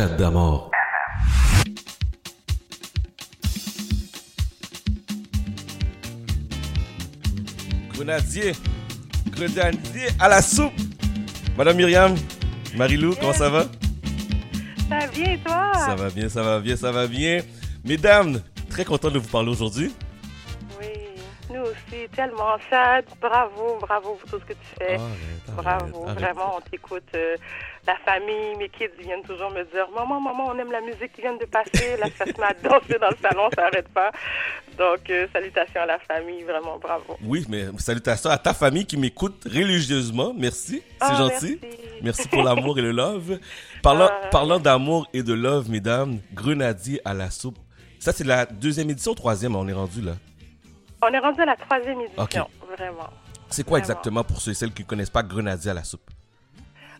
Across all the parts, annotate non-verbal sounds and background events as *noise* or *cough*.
chat d'amour. Grenadier. Grenadier à la soupe. Madame Myriam, Marilou, comment ça va? Ça va bien, toi? Ça va bien, ça va bien, ça va bien. Mesdames, très content de vous parler aujourd'hui. Tellement sad. Bravo, bravo pour tout ce que tu fais. Arrête, bravo, arrête, vraiment, on t'écoute. euh, la famille, mes kids viennent toujours me dire Maman, maman, on aime la musique qui vient de passer. Là, ça se met à danser dans le salon, ça n'arrête pas. Donc, euh, salutations à la famille, vraiment, bravo. Oui, mais salutations à ta famille qui m'écoute religieusement. Merci, c'est Ah, gentil. merci. Merci pour l'amour et le love. Parlant, Ah. parlant d'amour et de love, mesdames, Grenadier à la soupe. Ça, c'est la deuxième édition, troisième, on est rendu là. On est rendu à la troisième édition, Ok. vraiment. C'est quoi Vraiment. exactement pour ceux et celles qui ne connaissent pas Grenadier à la soupe?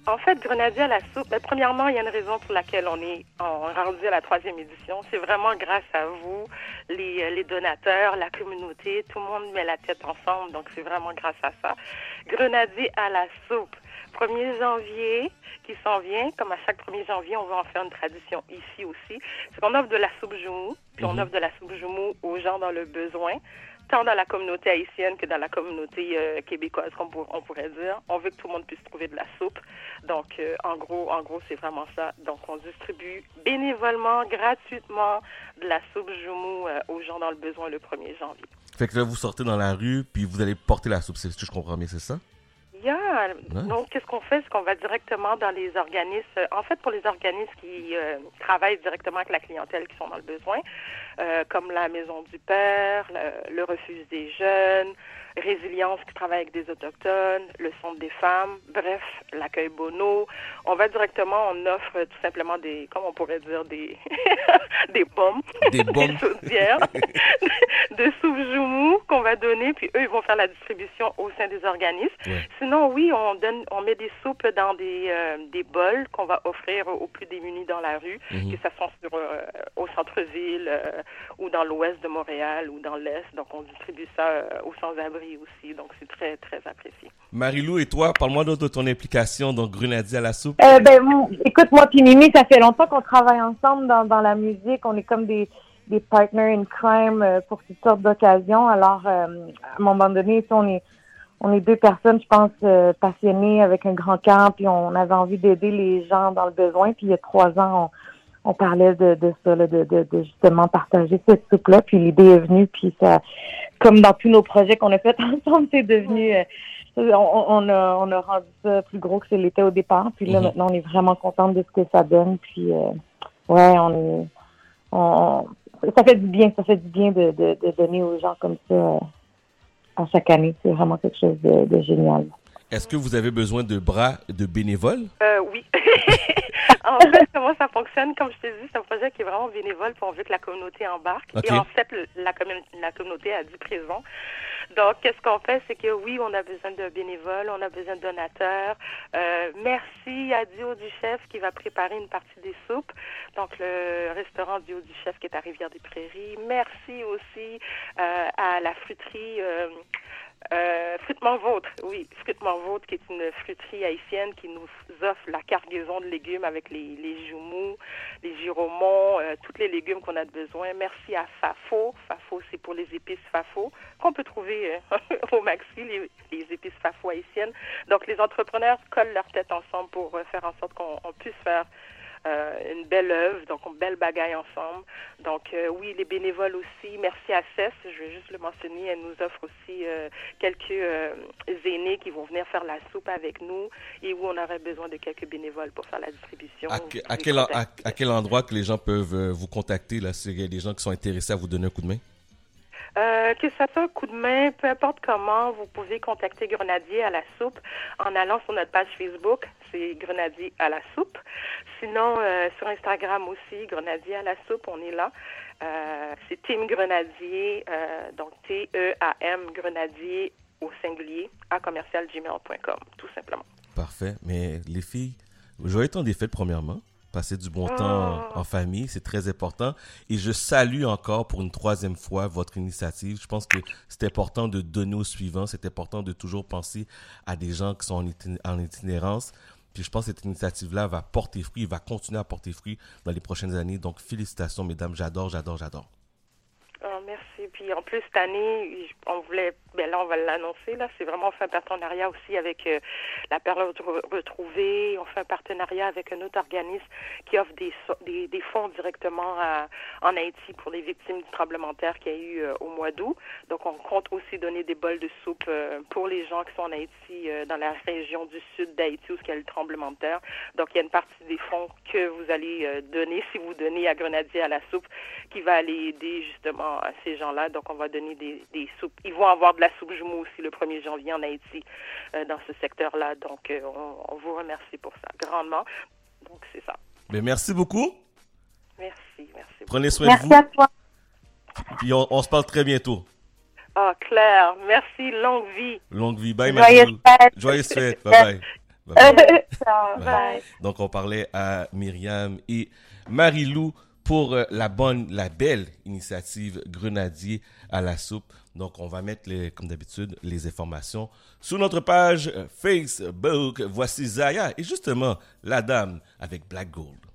En fait, Grenadier à la soupe, ben, premièrement, il y a une raison pour laquelle on est en- rendu à la troisième édition. C'est vraiment grâce à vous, les, euh, les donateurs, la communauté. Tout le monde met la tête ensemble, donc c'est vraiment grâce à ça. Grenadier à la soupe. 1er janvier qui s'en vient, comme à chaque 1er janvier, on va en faire une tradition ici aussi. C'est qu'on offre de la soupe joumou, puis on Mhm. offre de la soupe joumou aux gens dans le besoin tant dans la communauté haïtienne que dans la communauté euh, québécoise, comme on pourrait dire. On veut que tout le monde puisse trouver de la soupe. Donc, euh, en gros, en gros, c'est vraiment ça. Donc, on distribue bénévolement, gratuitement, de la soupe joumou euh, aux gens dans le besoin le 1er janvier. Fait que là, vous sortez dans la rue, puis vous allez porter la soupe, c'est ce que je comprends bien, c'est ça? Yeah. Donc, qu'est-ce qu'on fait? C'est qu'on va directement dans les organismes. En fait, pour les organismes qui euh, travaillent directement avec la clientèle qui sont dans le besoin, euh, comme la Maison du Père, le, le Refuge des Jeunes, Résilience qui travaille avec des Autochtones, le Centre des Femmes, bref, l'accueil Bono. On va directement, on offre tout simplement des, comment on pourrait dire, des, *laughs* des bombes, *laughs* Des bombes. chaudières, *laughs* de soupe qu'on va donner, puis eux, ils vont faire la distribution au sein des organismes. Ouais. Sinon, oui, on donne, on met des soupes dans des, euh, des bols qu'on va offrir aux plus démunis dans la rue, Mhm. que ce soit sur, euh, au centre-ville euh, ou dans l'ouest de Montréal ou dans l'est. Donc, on distribue ça euh, aux sans-abri aussi. Donc, c'est très, très apprécié. Marilou, et toi, parle-moi de ton implication dans Grenadier à la soupe. Euh, ben, écoute, moi puis Mimi, ça fait longtemps qu'on travaille ensemble dans, dans la musique. On est comme des, des partners in crime pour toutes sortes d'occasions. Alors, euh, à un moment donné, on est, on est deux personnes, je pense, euh, passionnées avec un grand cœur, puis on avait envie d'aider les gens dans le besoin. Puis il y a trois ans, on, on parlait de, de ça, là, de, de, de justement partager cette soupe-là. Puis l'idée est venue, puis ça, comme dans tous nos projets qu'on a fait *laughs* ensemble, c'est devenu... euh, on, on a, on a rendu ça plus gros que ce l'était au départ. Puis là, Mhm. maintenant, on est vraiment contente de ce que ça donne. Puis, euh, ouais, on est. On, ça fait du bien, ça fait du bien de, de, de donner aux gens comme ça euh, à chaque année. C'est vraiment quelque chose de, de génial. Est-ce que vous avez besoin de bras de bénévoles? Euh, oui. *laughs* en fait, comment ça fonctionne? Comme je t'ai dit, c'est un projet qui est vraiment bénévole, on veut que la communauté embarque. Et en fait, le- la, commun- la communauté a dit présent. Donc, qu'est-ce qu'on fait? C'est que oui, on a besoin de bénévoles, on a besoin de donateurs. Euh, merci à Dio du Chef qui va préparer une partie des soupes. Donc, le restaurant Dio du Chef qui est à Rivière-des-Prairies. Merci aussi euh, à la fruiterie... Euh, Fruitement Vôtre, oui, Fruitement Vôtre, qui est une fruiterie haïtienne qui nous offre la cargaison de légumes avec les, les les giromons, euh, tous les légumes qu'on a besoin. Merci à Fafo. Fafo, c'est pour les épices Fafo, qu'on peut trouver euh, *laughs* au Maxi, les, les épices Fafo haïtiennes. Donc, les entrepreneurs collent leur tête ensemble pour euh, faire en sorte qu'on on puisse faire euh, une belle œuvre, donc une belle bagaille ensemble. Donc euh, oui, les bénévoles aussi. Merci à CES, je vais juste le mentionner, elle nous offre aussi euh, quelques aînés qui vont venir faire la soupe avec nous et où on aurait besoin de quelques bénévoles pour faire la distribution. À, que- quel, en- à, quel endroit que les gens peuvent vous contacter là, s'il y a des gens qui sont intéressés à vous donner un coup de main? Euh, que ça soit un coup de main, peu importe comment, vous pouvez contacter Grenadier à la soupe en allant sur notre page Facebook, c'est Grenadier à la soupe. Sinon, euh, sur Instagram aussi, Grenadier à la soupe, on est là. Euh, c'est Team Grenadier, euh, donc T-E-A-M Grenadier au singulier à commercialgmail.com, tout simplement. Parfait. Mais les filles, joyeux temps des fêtes, premièrement. Passer du bon temps Oh. en famille, c'est très important. Et je salue encore pour une troisième fois votre initiative. Je pense que c'est important de donner au suivant. C'est important de toujours penser à des gens qui sont en, itin- en itinérance. Puis je pense que cette initiative-là va porter fruit, va continuer à porter fruit dans les prochaines années. Donc félicitations, mesdames. J'adore, j'adore, j'adore. Puis en plus, cette année, on voulait, ben là, on va l'annoncer, là. C'est vraiment, on fait un partenariat aussi avec euh, la Perle Retrouvée. On fait un partenariat avec un autre organisme qui offre des, des, fonds directement en Haïti pour les victimes du tremblement de terre qu'il y a eu euh, au mois d'août. Donc, on compte aussi donner des bols de soupe euh, pour les gens qui sont en Haïti, dans la région du sud d'Haïti où il y a le tremblement de terre. Donc, il y a une partie des fonds que vous allez donner si vous donnez à Grenadier à la soupe qui va aller aider justement ces gens-là. Donc, on va donner des, des, soupes. Ils vont avoir de la soupe jumeau aussi le 1er janvier en Haïti euh, dans ce secteur-là. Donc, euh, on, vous remercie pour ça grandement. Donc, c'est ça. Mais merci beaucoup. Merci, merci. Prenez soin merci de vous. Merci à toi. Puis on, on, se parle très bientôt. Ah, Claire, merci. Longue vie. Longue vie. Bye, Joyeuse fête. Joyeuse fête. *laughs* Bye bye. bye, bye. bye. Donc, on parlait à Myriam et Marie-Lou pour la bonne, la belle initiative Grenadier à la soupe. Donc, on va mettre, comme d'habitude, les informations sur notre page Facebook. Voici Zaya et justement la dame avec Black Gold.